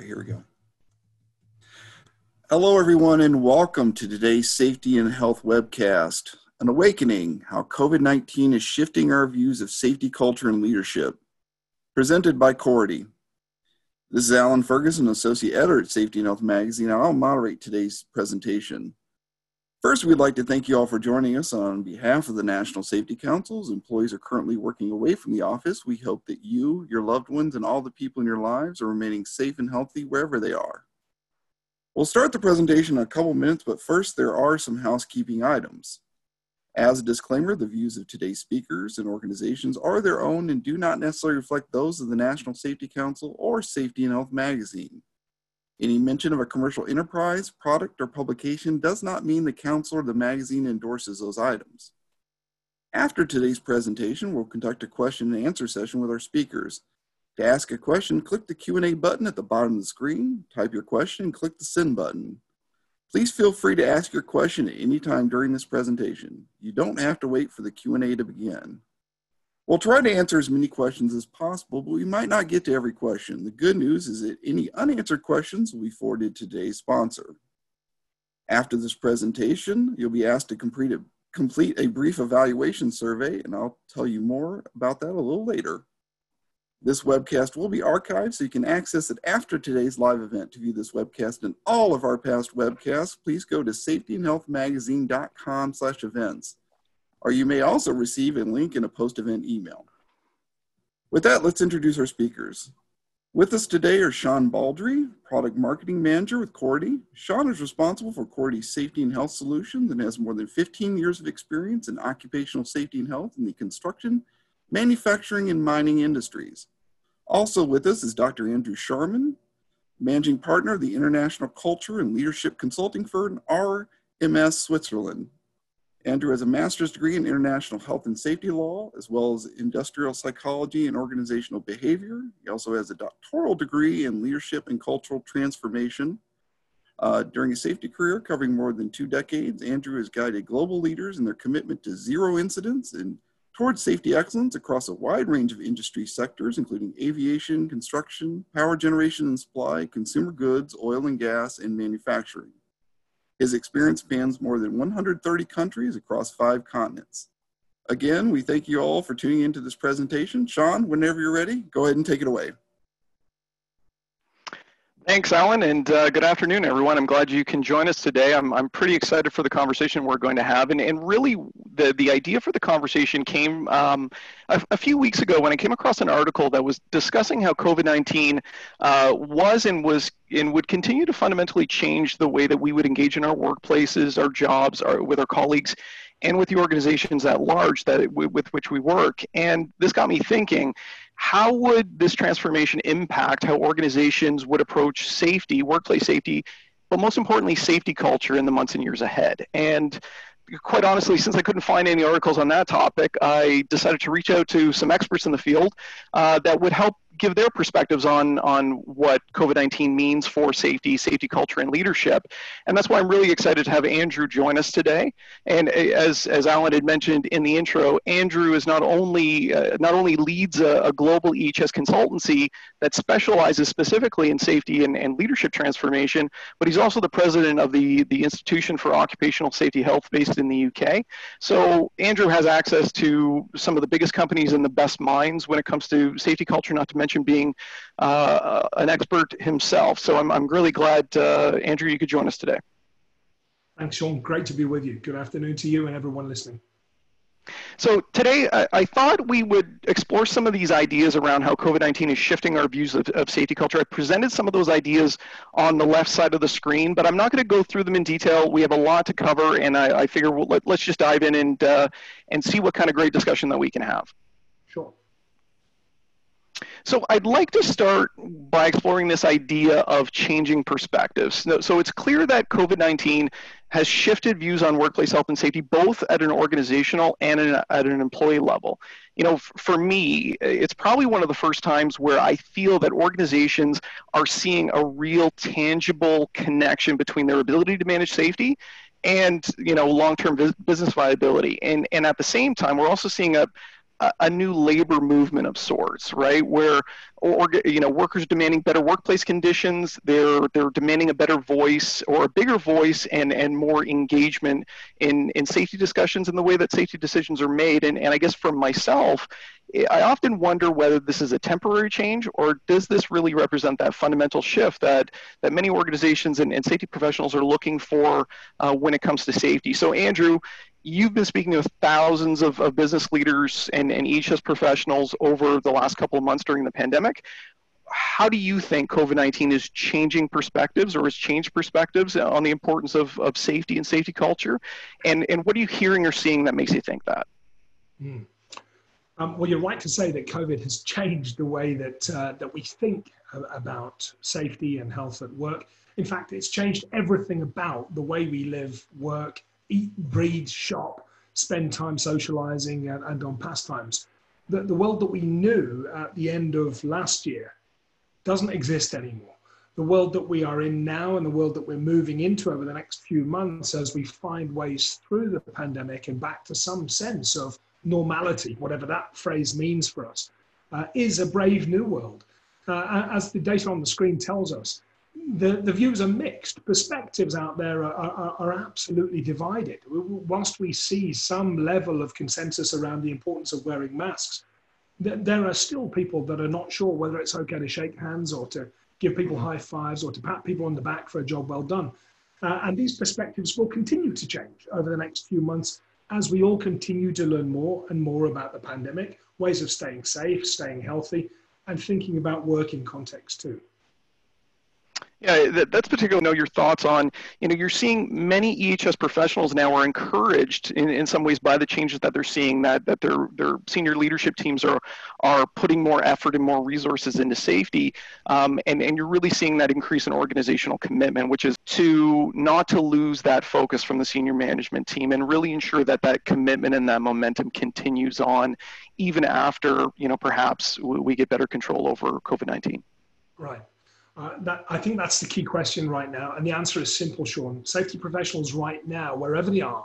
right, here we go. Hello, everyone, and welcome to today's Safety and Health webcast An Awakening How COVID 19 is Shifting Our Views of Safety Culture and Leadership, presented by Cority. This is Alan Ferguson, Associate Editor at Safety and Health Magazine, and I'll moderate today's presentation. First, we'd like to thank you all for joining us on behalf of the National Safety Councils. Employees are currently working away from the office. We hope that you, your loved ones, and all the people in your lives are remaining safe and healthy wherever they are. We'll start the presentation in a couple minutes, but first there are some housekeeping items. As a disclaimer, the views of today's speakers and organizations are their own and do not necessarily reflect those of the National Safety Council or Safety and Health Magazine. Any mention of a commercial enterprise, product, or publication does not mean the council or the magazine endorses those items. After today's presentation, we'll conduct a question and answer session with our speakers. To ask a question, click the Q&A button at the bottom of the screen, type your question, and click the send button. Please feel free to ask your question at any time during this presentation. You don't have to wait for the Q&A to begin. We'll try to answer as many questions as possible, but we might not get to every question. The good news is that any unanswered questions will be forwarded to today's sponsor. After this presentation, you'll be asked to complete a, complete a brief evaluation survey, and I'll tell you more about that a little later. This webcast will be archived so you can access it after today's live event. To view this webcast and all of our past webcasts, please go to safetyandhealthmagazine.com slash events or you may also receive a link in a post-event email. With that, let's introduce our speakers. With us today are Sean Baldry, Product Marketing Manager with Cority. Sean is responsible for Cority's safety and health solutions and has more than 15 years of experience in occupational safety and health in the construction, manufacturing, and mining industries. Also with us is Dr. Andrew Sharman, Managing Partner of the International Culture and Leadership Consulting Firm, RMS Switzerland. Andrew has a master's degree in international health and safety law, as well as industrial psychology and organizational behavior. He also has a doctoral degree in leadership and cultural transformation. Uh, during his safety career, covering more than two decades, Andrew has guided global leaders in their commitment to zero incidents and towards safety excellence across a wide range of industry sectors, including aviation, construction, power generation and supply, consumer goods, oil and gas, and manufacturing. His experience spans more than 130 countries across five continents. Again, we thank you all for tuning into this presentation. Sean, whenever you're ready, go ahead and take it away. Thanks, Alan, and uh, good afternoon, everyone. I'm glad you can join us today. I'm, I'm pretty excited for the conversation we're going to have. And, and really, the, the idea for the conversation came um, a, a, few weeks ago when I came across an article that was discussing how COVID 19 uh, was and was and would continue to fundamentally change the way that we would engage in our workplaces, our jobs, our, with our colleagues, and with the organizations at large that with which we work. And this got me thinking how would this transformation impact how organizations would approach safety, workplace safety, but most importantly, safety culture in the months and years ahead? And quite honestly, since I couldn't find any articles on that topic, I decided to reach out to some experts in the field uh, that would help give their perspectives on on what COVID-19 means for safety, safety culture, and leadership. And that's why I'm really excited to have Andrew join us today. And as as Alan had mentioned in the intro, Andrew is not only uh, not only leads a, a, global EHS consultancy that specializes specifically in safety and, and leadership transformation, but he's also the president of the the Institution for Occupational Safety Health based in the UK. So Andrew has access to some of the biggest companies and the best minds when it comes to safety culture, not to mention mentioned being uh, an expert himself. So I'm, I'm really glad, uh, Andrew, you could join us today. Thanks, Sean. Great to be with you. Good afternoon to you and everyone listening. So today, I, I, thought we would explore some of these ideas around how COVID-19 is shifting our views of, of, safety culture. I presented some of those ideas on the left side of the screen, but I'm not going to go through them in detail. We have a lot to cover, and I, I figure we'll, let, us just dive in and uh, and see what kind of great discussion that we can have. So I'd like to start by exploring this idea of changing perspectives. So it's clear that COVID-19 has shifted views on workplace health and safety, both at an organizational and at an employee level. You know, for me, it's probably one of the first times where I feel that organizations are seeing a real tangible connection between their ability to manage safety and you know long-term business viability and and at the same time we're also seeing a a, new labor movement of sorts, right? Where or you know workers demanding better workplace conditions they're they're demanding a better voice or a bigger voice and and more engagement in in safety discussions and the way that safety decisions are made and and i guess for myself i often wonder whether this is a temporary change or does this really represent that fundamental shift that that many organizations and, and safety professionals are looking for uh, when it comes to safety so andrew you've been speaking with thousands of, of business leaders and, and EHS professionals over the last couple of months during the pandemic. How do you think COVID 19 is changing perspectives or has changed perspectives on the importance of, of safety and safety culture? And, and what are you hearing or seeing that makes you think that? Mm. Um, well, you're right to say that COVID has changed the way that, uh, that we think about safety and health at work. In fact, it's changed everything about the way we live, work, eat, breathe, shop, spend time socializing and, and on pastimes. The, the world that we knew at the end of last year doesn't exist anymore. The world that we are in now and the world that we're moving into over the next few months as we find ways through the pandemic and back to some sense of normality, whatever that phrase means for us, uh, is a brave new world. Uh, as the data on the screen tells us, the, the views are mixed. Perspectives out there are, are, are, absolutely divided. Whilst we see some level of consensus around the importance of wearing masks, there are still people that are not sure whether it's okay to shake hands or to give people high fives or to pat people on the back for a job well done. Uh, and these perspectives will continue to change over the next few months as we all continue to learn more and more about the pandemic, ways of staying safe, staying healthy, and thinking about work in context too. Yeah, that, that's particularly know your thoughts on, you know, you're seeing many EHS professionals now are encouraged in, in some ways by the changes that they're seeing that, that their, their senior leadership teams are, are putting more effort and more resources into safety. Um, and, and you're really seeing that increase in organizational commitment, which is to not to lose that focus from the senior management team and really ensure that that commitment and that momentum continues on even after, you know, perhaps we get better control over COVID-19. Right. Uh, that, I think that's the key question right now. And the answer is simple, Sean. Safety professionals right now, wherever they are,